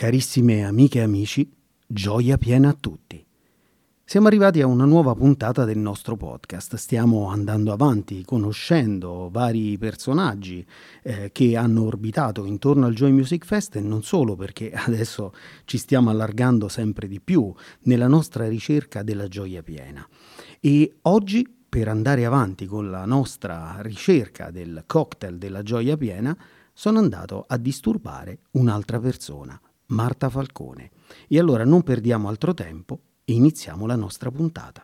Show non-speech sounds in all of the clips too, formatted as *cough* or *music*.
Carissime amiche e amici, gioia piena a tutti. Siamo arrivati a una nuova puntata del nostro podcast. Stiamo andando avanti conoscendo vari personaggi eh, che hanno orbitato intorno al Joy Music Fest e non solo perché *laughs* adesso ci stiamo allargando sempre di più nella nostra ricerca della gioia piena. E oggi per andare avanti con la nostra ricerca del cocktail della gioia piena sono andato a disturbare un'altra persona Marta Falcone. E allora non perdiamo altro tempo e iniziamo la nostra puntata.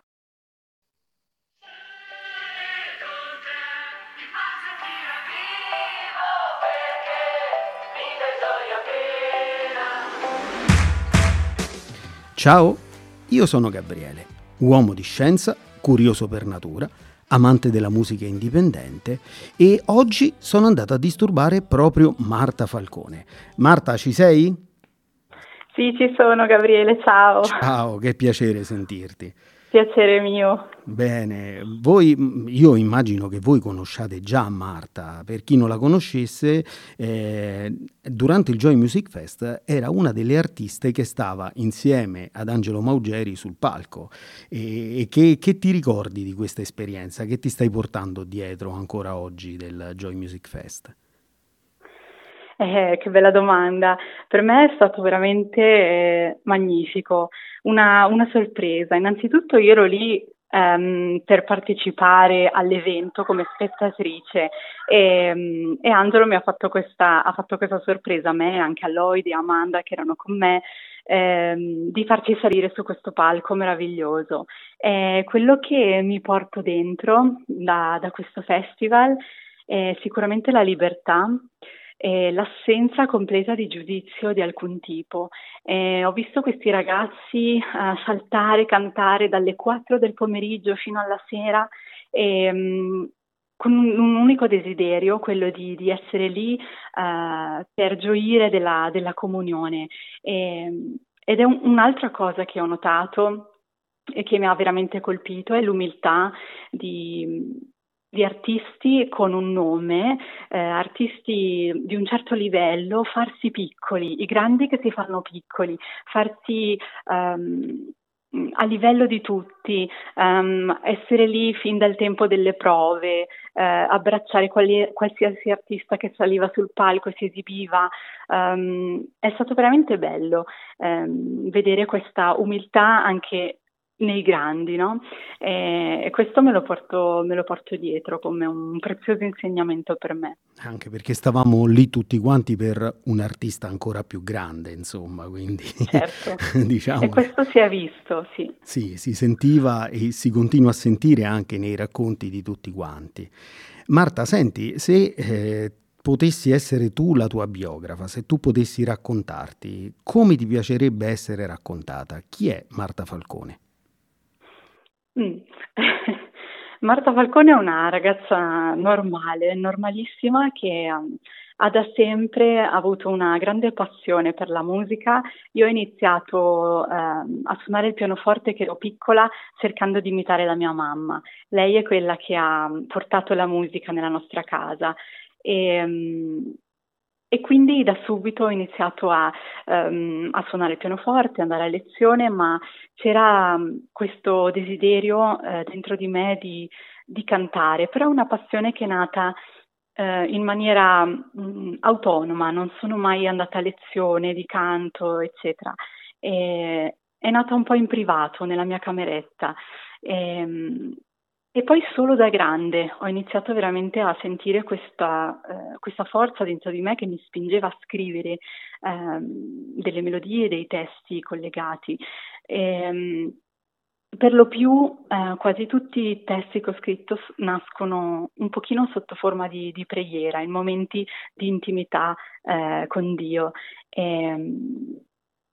Ciao, io sono Gabriele, uomo di scienza, curioso per natura, amante della musica indipendente e oggi sono andato a disturbare proprio Marta Falcone. Marta, ci sei? Sì, ci sono Gabriele, ciao. Ciao, che piacere sentirti. Piacere mio. Bene, voi, io immagino che voi conosciate già Marta, per chi non la conoscesse, eh, durante il Joy Music Fest era una delle artiste che stava insieme ad Angelo Maugeri sul palco. E, e che, che ti ricordi di questa esperienza? Che ti stai portando dietro ancora oggi del Joy Music Fest? Eh, che bella domanda. Per me è stato veramente eh, magnifico, una, una, sorpresa. Innanzitutto io ero lì ehm, per partecipare all'evento come spettatrice e, mm, e Angelo mi ha fatto, questa, ha fatto questa sorpresa a me, anche a Lloyd e a Amanda che erano con me. Ehm, di farci salire su questo palco meraviglioso. Eh, quello che mi porto dentro da, da questo festival è sicuramente la libertà, eh, l'assenza completa di giudizio di alcun tipo. Eh, ho visto questi ragazzi uh, saltare, cantare dalle 4 del pomeriggio fino alla sera. E, um, con un, un, unico desiderio, quello di, di essere lì uh, per gioire della, della comunione. E, ed è un, un'altra cosa che ho notato e che mi ha veramente colpito è l'umiltà di, di artisti con un nome, eh, artisti di un certo livello, farsi piccoli, i grandi che si fanno piccoli, farsi um, a livello di tutti, um, essere lì fin dal tempo delle prove, eh, abbracciare quali, qualsiasi artista che saliva sul palco e si esibiva. Um, è stato veramente bello vedere questa umiltà anche nei grandi, no? E, questo me lo, porto, me lo, porto, dietro come un prezioso insegnamento per me. Anche perché stavamo lì tutti quanti per un artista ancora più grande, insomma, quindi *laughs* certo. diciamo... E questo si è visto, sì. Sì, si sentiva e si continua a sentire anche nei racconti di tutti quanti. Marta, senti, se eh, potessi essere tu la tua biografa, se tu potessi raccontarti, come ti piacerebbe essere raccontata? Chi è Marta Falcone? Mm. *laughs* Marta Falcone è una ragazza normale, normalissima che um, ha da sempre avuto una grande passione per la musica. Io ho iniziato uh, a suonare il pianoforte che ero piccola cercando di imitare la mia mamma. Lei è quella che ha portato la musica nella nostra casa. E, um, e quindi da subito ho iniziato a, um, a, suonare il pianoforte, andare a lezione, ma c'era um, questo desiderio uh, dentro di me di, di, cantare, però una passione che è nata uh, in maniera um, autonoma, non sono mai andata a lezione di canto, eccetera. E, è nata un po' in privato, nella mia cameretta. E, e poi solo da grande ho iniziato veramente a sentire questa, eh, questa forza dentro di me che mi spingeva a scrivere eh, delle melodie, dei testi collegati. E, ehm, per lo più eh, quasi tutti i testi che ho scritto nascono un pochino sotto forma di, di preghiera, in momenti di intimità eh, con Dio. E, ehm,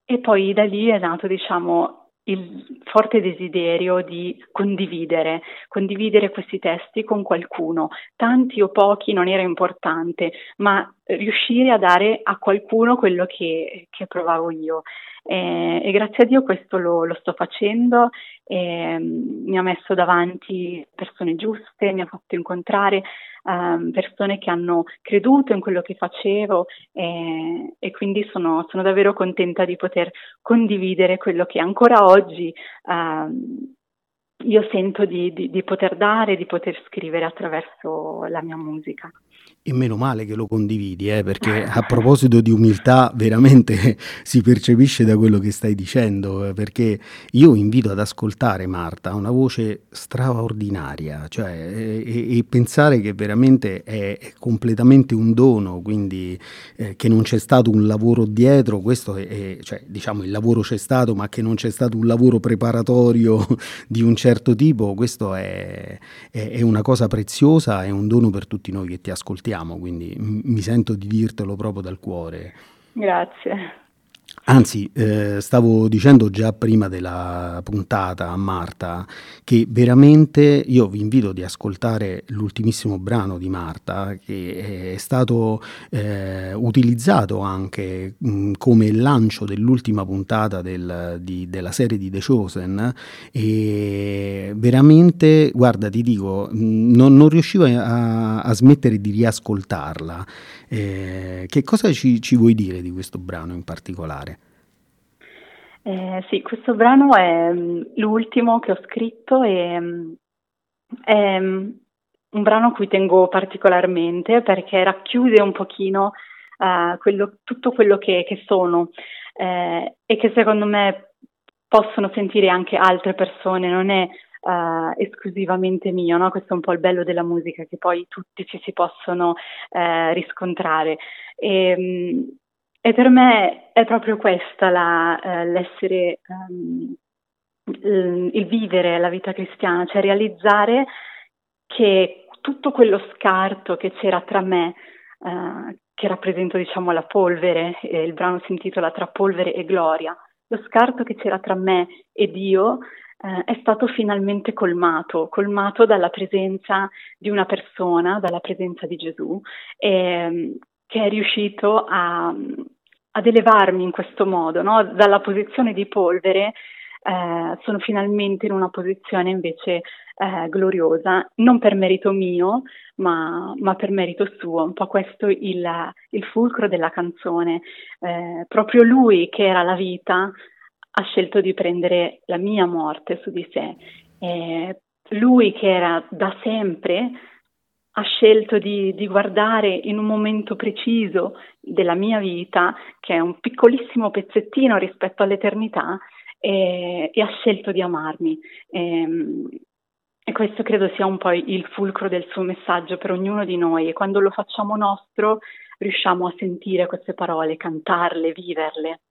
e poi da lì è nato, diciamo, il forte desiderio di condividere, condividere questi testi con qualcuno, tanti o pochi non era importante, ma riuscire a dare a qualcuno quello che, che provavo io. E, e, grazie a Dio questo lo, lo sto facendo e, um, mi ha messo davanti persone giuste, mi ha fatto incontrare um, persone che hanno creduto in quello che facevo e, e quindi sono, sono, davvero contenta di poter condividere quello che ancora oggi um, io sento di, di, di poter dare, di poter scrivere attraverso la mia musica. E meno male che lo condividi, eh, perché a proposito di umiltà veramente *laughs* si percepisce da quello che stai dicendo, eh, perché io invito ad ascoltare Marta, una voce straordinaria, cioè, e, e, pensare che veramente è, è, completamente un dono, quindi eh, che non c'è stato un lavoro dietro, questo è, è, cioè, diciamo il lavoro c'è stato, ma che non c'è stato un lavoro preparatorio *laughs* di un certo tipo, questo è, è una cosa preziosa, è un dono per tutti noi che ti ascoltiamo sappiamo, quindi mi sento di dirtelo proprio dal cuore. Grazie. Anzi, eh, stavo dicendo già prima della puntata a Marta che veramente io vi invito ad ascoltare l'ultimissimo brano di Marta che è stato eh, utilizzato anche mh, come lancio dell'ultima puntata del, di, della serie di The Chosen e veramente, guarda, ti dico, mh, non, non, riuscivo a, a, smettere di riascoltarla. Eh, che cosa ci, ci vuoi dire di questo brano in particolare? Eh, sì, questo brano è um, l'ultimo che ho scritto e um, è um, un brano a cui tengo particolarmente perché racchiude un pochino uh, quello, tutto quello che, che sono eh, e che secondo me possono sentire anche altre persone, non è uh, esclusivamente mio, no? questo è un po' il bello della musica, che poi tutti ci si possono uh, riscontrare. E, e per me è proprio questa la, eh, l'essere, um, il, vivere la vita cristiana, cioè realizzare che tutto quello scarto che c'era tra me, uh, che rappresento diciamo la polvere, eh, il brano si intitola Tra polvere e gloria, lo scarto che c'era tra me e Dio eh, è stato finalmente colmato, colmato dalla presenza di una persona, dalla presenza di Gesù, e, che è riuscito a, ad elevarmi in questo modo, no? dalla posizione di polvere eh, sono finalmente in una posizione invece eh, gloriosa, non per merito mio, ma, ma, per merito suo. Un po' questo il, il fulcro della canzone. Eh, proprio lui, che era la vita, ha scelto di prendere la mia morte su di sé. lui, che era da sempre, ha scelto di, di, guardare in un momento preciso della mia vita, che è un piccolissimo pezzettino rispetto all'eternità, e, e ha scelto di amarmi. E, ehm, e, questo credo sia un po' il fulcro del suo messaggio per ognuno di noi e quando lo facciamo nostro riusciamo a sentire queste parole, cantarle, viverle.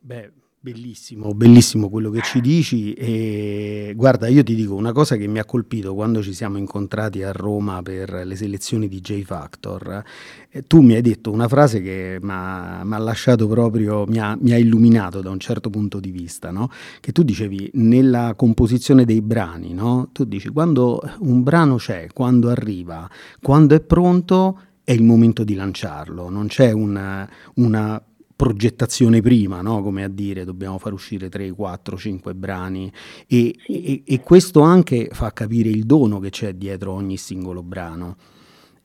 Beh, Bellissimo, bellissimo quello che ci dici e guarda io ti dico una cosa che mi ha colpito quando ci siamo incontrati a Roma per le selezioni di J Factor, tu mi hai detto una frase che mi ha lasciato proprio, mi ha, mi ha, illuminato da un certo punto di vista, no? che tu dicevi nella composizione dei brani, no? tu dici quando un brano c'è, quando arriva, quando è pronto è il momento di lanciarlo, non c'è una, una progettazione prima, no? come a dire dobbiamo far uscire 3, 4, 5 brani e, e, e, questo anche fa capire il dono che c'è dietro ogni singolo brano.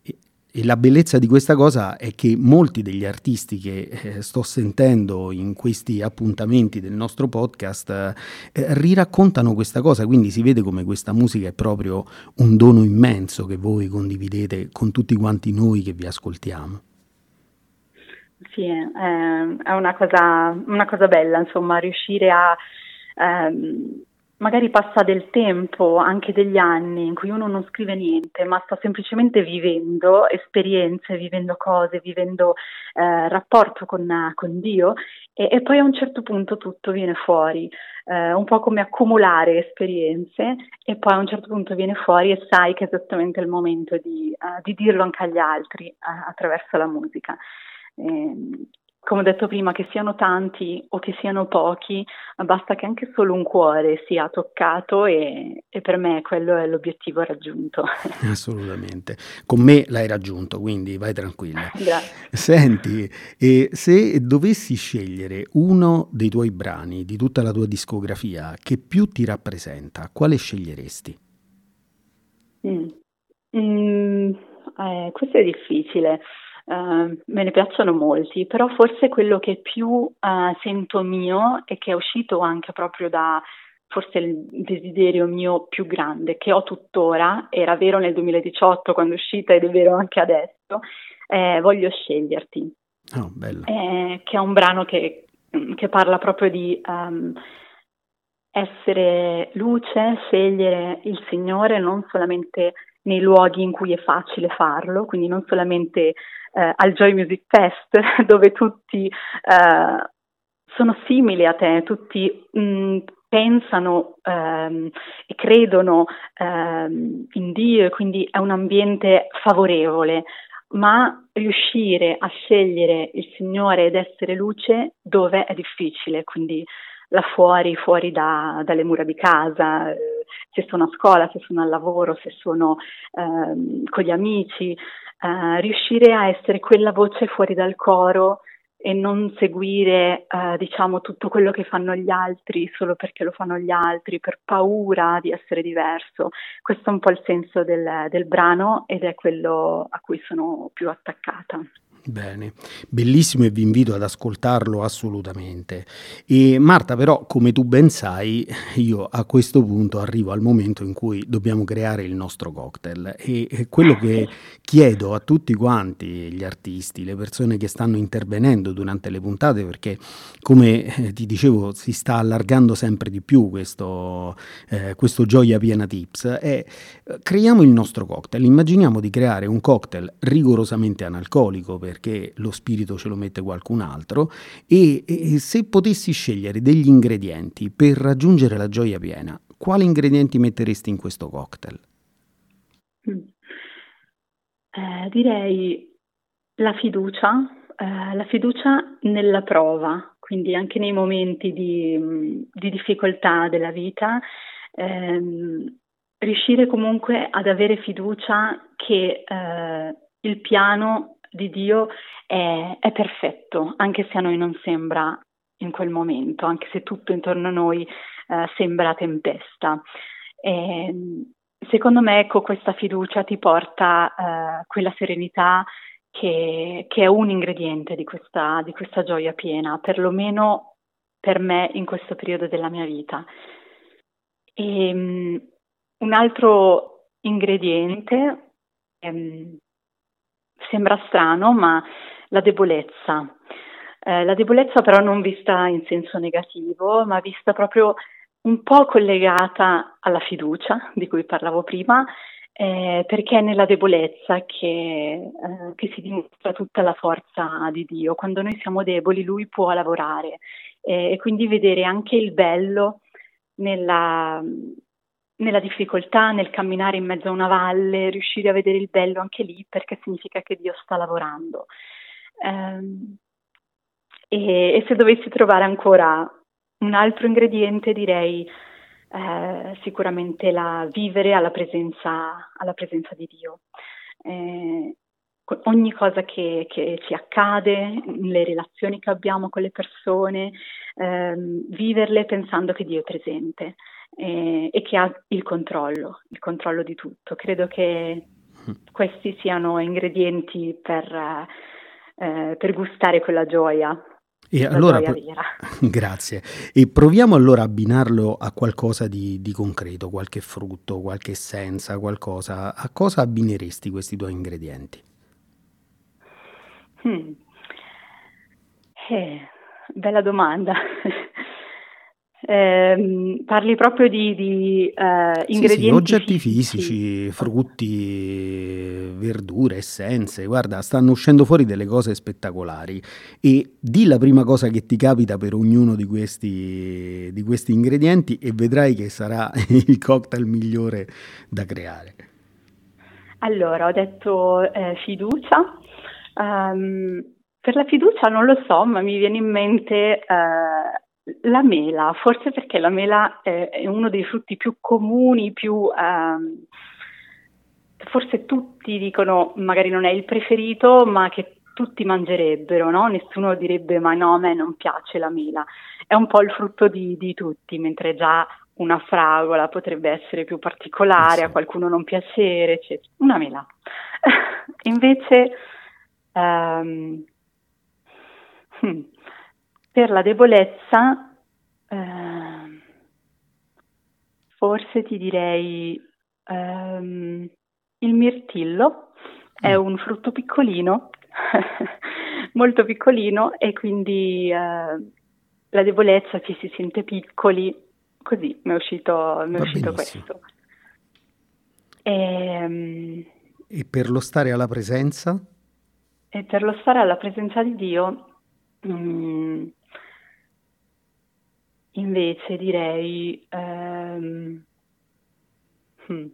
E, la bellezza di questa cosa è che molti degli artisti che eh, sto sentendo in questi appuntamenti del nostro podcast eh, riraccontano questa cosa, quindi si vede come questa musica è proprio un dono immenso che voi condividete con tutti quanti noi che vi ascoltiamo. Sì, eh, è una cosa, una cosa, bella, insomma, riuscire a... Ehm, magari passa del tempo, anche degli anni, in cui uno non scrive niente, ma sta semplicemente vivendo esperienze, vivendo cose, vivendo eh, rapporto con, con Dio e, e, poi a un certo punto tutto viene fuori, eh, un po' come accumulare esperienze e poi a un certo punto viene fuori e sai che è esattamente il momento di, uh, di dirlo anche agli altri uh, attraverso la musica. Eh, come ho detto prima, che siano tanti o che siano pochi, basta che anche solo un cuore sia toccato e, e, per me quello è l'obiettivo raggiunto. *laughs* Assolutamente. Con me l'hai raggiunto, quindi vai tranquilla. *laughs* Grazie. Senti, e se dovessi scegliere uno dei tuoi brani di tutta la tua discografia che più ti rappresenta, quale sceglieresti? Mm. Mm, eh, questo è difficile. Uh, me ne piacciono molti, però forse quello che più uh, sento mio e che è uscito anche proprio da forse il desiderio mio più grande, che ho tuttora, era vero nel 2018 quando è uscita ed è vero anche adesso, è Voglio sceglierti, oh, eh, che è un brano che, che parla proprio di um, essere luce, scegliere il Signore non solamente nei luoghi in cui è facile farlo, quindi non solamente eh, al Joy Music Fest, *laughs* dove tutti eh, sono simili a te, tutti mh, mm, pensano ehm, e credono ehm, in Dio e quindi è un ambiente favorevole, ma riuscire a scegliere il Signore ed essere luce dove è difficile, quindi là fuori, fuori da, dalle mura di casa, eh, se sono a scuola, se sono al lavoro, se sono eh, con gli amici, eh, riuscire a essere quella voce fuori dal coro e non seguire eh, diciamo tutto quello che fanno gli altri solo perché lo fanno gli altri per paura di essere diverso. Questo è un po' il senso del, del brano ed è quello a cui sono più attaccata. Bene, bellissimo e vi invito ad ascoltarlo assolutamente. E Marta, però, come tu ben sai, io a questo punto arrivo al momento in cui dobbiamo creare il nostro cocktail. E quello che chiedo a tutti quanti gli artisti, le persone che stanno intervenendo durante le puntate, perché come eh, ti dicevo si sta allargando sempre di più questo, eh, questo Gioia Piena Tips, è eh, creiamo il nostro cocktail, immaginiamo di creare un cocktail rigorosamente analcolico perché lo spirito ce lo mette qualcun altro e, e se potessi scegliere degli ingredienti per raggiungere la gioia piena, quali ingredienti metteresti in questo cocktail? Mm. Eh, direi la fiducia, eh, la fiducia nella prova, quindi anche nei momenti di, di difficoltà della vita, ehm, riuscire comunque ad avere fiducia che eh, il piano di Dio è, è, perfetto, anche se a noi non sembra in quel momento, anche se tutto intorno a noi eh, sembra tempesta. E, secondo me, ecco, questa fiducia ti porta eh, quella serenità che, che, è un ingrediente di questa, di questa gioia piena, perlomeno per me in questo periodo della mia vita. E, um, un altro ingrediente um, sembra strano, ma la debolezza. Eh, la debolezza però non vista in senso negativo, ma vista proprio un po' collegata alla fiducia di cui parlavo prima, eh, perché è nella debolezza che, eh, che, si dimostra tutta la forza di Dio. Quando noi siamo deboli, Lui può lavorare eh, e quindi vedere anche il bello nella, nella difficoltà, nel camminare in mezzo a una valle, riuscire a vedere il bello anche lì perché significa che Dio sta lavorando. Um, e, e, se dovessi trovare ancora un altro ingrediente, direi eh, sicuramente la vivere alla presenza, alla presenza di Dio. Eh, ogni cosa che, che, ci accade, le relazioni che abbiamo con le persone, ehm, viverle pensando che Dio è presente eh, e che ha il controllo, il controllo di tutto. Credo che questi siano ingredienti per, eh, per gustare quella gioia. E allora, *laughs* grazie. E proviamo allora a abbinarlo a qualcosa di, di, concreto, qualche frutto, qualche essenza, qualcosa. A cosa abbineresti questi tuoi ingredienti? Hmm. Eh, bella domanda. *laughs* Eh, parli proprio di, di eh, ingredienti sì, sì, oggetti fisici. fisici, frutti, verdure, essenze. Guarda, stanno uscendo fuori delle cose spettacolari. E di la prima cosa che ti capita per ognuno di questi, di questi ingredienti e vedrai che sarà *laughs* il cocktail migliore da creare. Allora, ho detto eh, fiducia, um, Per la fiducia non lo so, ma mi viene in mente eh, la mela, forse perché la mela è, uno dei frutti più comuni, più... Eh, forse tutti dicono, magari non è il preferito, ma che tutti mangerebbero, no? Nessuno direbbe ma no, a me non piace la mela. È un po' il frutto di, di tutti, mentre già una fragola potrebbe essere più particolare, sì. a qualcuno non piacere, eccetera. Una mela. *laughs* Invece, um, per la debolezza, uh, forse ti direi um, il mirtillo è mm. un frutto piccolino, *laughs* molto piccolino e quindi uh, la debolezza ci si sente piccoli, così mi è uscito, mi è uscito questo. E, um, e per lo stare alla presenza? E per lo stare alla presenza di Dio, um, invece direi... Um, hmm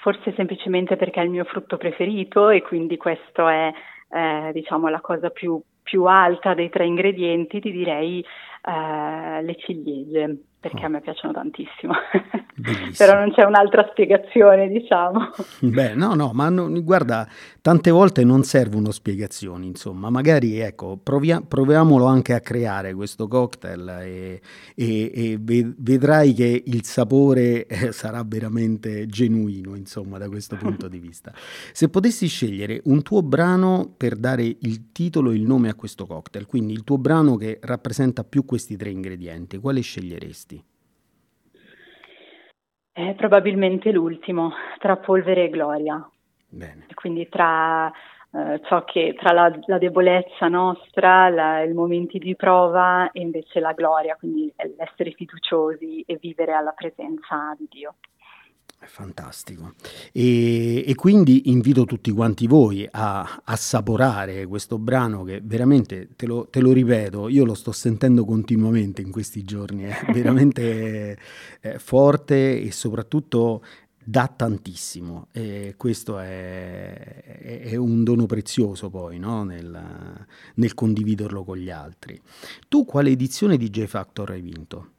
forse semplicemente perché è il mio frutto preferito e quindi questo è eh, diciamo la cosa più, più, alta dei tre ingredienti, ti direi eh, le ciliegie perché oh. a me piacciono tantissimo. *laughs* Però non c'è un'altra spiegazione, diciamo. Beh, no, no, ma no, guarda, tante volte non servono spiegazioni, insomma, magari ecco, provia- proviamolo anche a creare questo cocktail e, e, e vedrai che il sapore eh, sarà veramente genuino, insomma, da questo punto di vista. Se potessi scegliere un tuo brano per dare il titolo e il nome a questo cocktail, quindi il tuo brano che rappresenta più questi tre ingredienti, quale sceglieresti? È probabilmente l'ultimo, tra polvere e gloria. Bene. Quindi tra eh, ciò che tra la, la debolezza nostra, la, i momenti di prova e invece la gloria, quindi l'essere fiduciosi e vivere alla presenza di Dio. È fantastico. E, e, quindi invito tutti quanti voi a assaporare questo brano che veramente, te lo, te lo, ripeto, io lo sto sentendo continuamente in questi giorni, è *laughs* veramente è forte e soprattutto dà tantissimo e questo è, è un dono prezioso poi no? nel, nel condividerlo con gli altri. Tu quale edizione di J Factor hai vinto?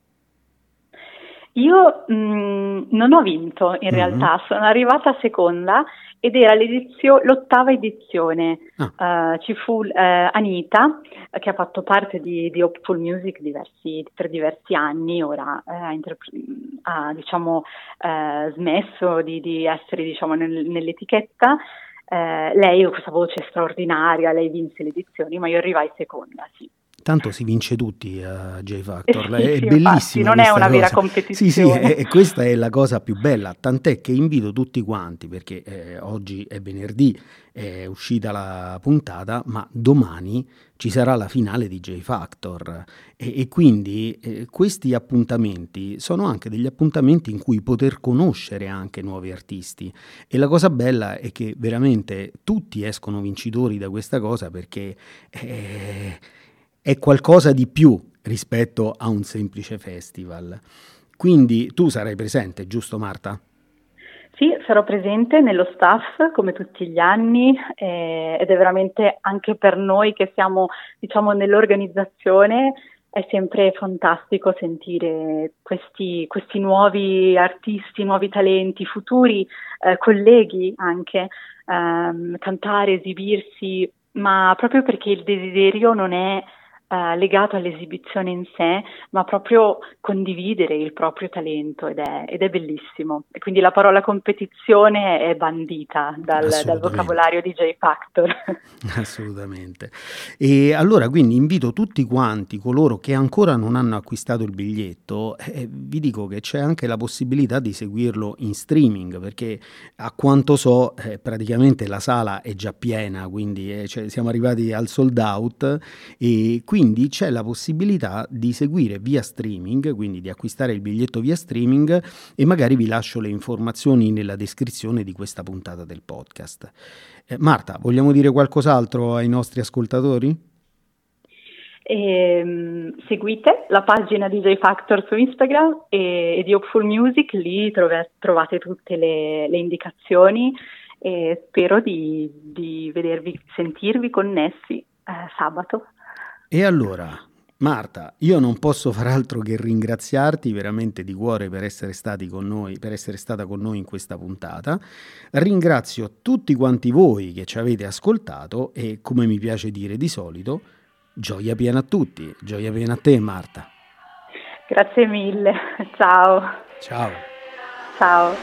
Io mh, mm, non ho vinto in mm-hmm. realtà, sono arrivata seconda ed era l'ottava edizione. Ah. Uh, ci fu uh, Anita, che ha fatto parte di, di Hopeful Music diversi, per diversi anni, ora uh, interp- ha diciamo, smesso di, di essere diciamo, nel, nell'etichetta. lei ha questa voce straordinaria, lei vinse le edizioni, ma io arrivai seconda, sì. Tanto si vince tutti a J Factor, è sì, bellissimo. non è una cosa. vera competizione. Sì, sì, e questa è la cosa più bella, tant'è che invito tutti quanti, perché eh, oggi è venerdì, è uscita la puntata, ma domani ci sarà la finale di J Factor e, e quindi eh, questi appuntamenti sono anche degli appuntamenti in cui poter conoscere anche nuovi artisti e la cosa bella è che veramente tutti escono vincitori da questa cosa perché... Eh, è qualcosa di più rispetto a un semplice festival. Quindi tu sarai presente, giusto Marta? Sì, sarò presente nello staff come tutti gli anni eh, ed è veramente anche per noi che siamo diciamo, nell'organizzazione è sempre fantastico sentire questi, questi nuovi artisti, nuovi talenti, futuri eh, colleghi anche ehm, cantare, esibirsi, ma proprio perché il desiderio non è eh, legato all'esibizione in sé, ma proprio condividere il proprio talento ed è, ed è bellissimo. E quindi la parola competizione è bandita dal, dal vocabolario di J Factor. *laughs* Assolutamente. E allora quindi invito tutti quanti, coloro che ancora non hanno acquistato il biglietto, eh, vi dico che c'è anche la possibilità di seguirlo in streaming, perché a quanto so eh, praticamente la sala è già piena, quindi eh, cioè, siamo arrivati al sold out e quindi quindi c'è la possibilità di seguire via streaming, quindi di acquistare il biglietto via streaming e magari vi lascio le informazioni nella descrizione di questa puntata del podcast. Eh, Marta, vogliamo dire qualcos'altro ai nostri ascoltatori? E, seguite la pagina DJ Factor su Instagram e, e di Hopeful Music, lì trove, trovate tutte le, le indicazioni e spero di, di vedervi, sentirvi connessi eh, sabato. E allora, Marta, io non posso far altro che ringraziarti veramente di cuore per essere, stati con noi, per essere stata con noi in questa puntata. Ringrazio tutti quanti voi che ci avete ascoltato e, come mi piace dire di solito, gioia piena a tutti, gioia piena a te Marta. Grazie mille, *laughs* ciao. Ciao. Ciao.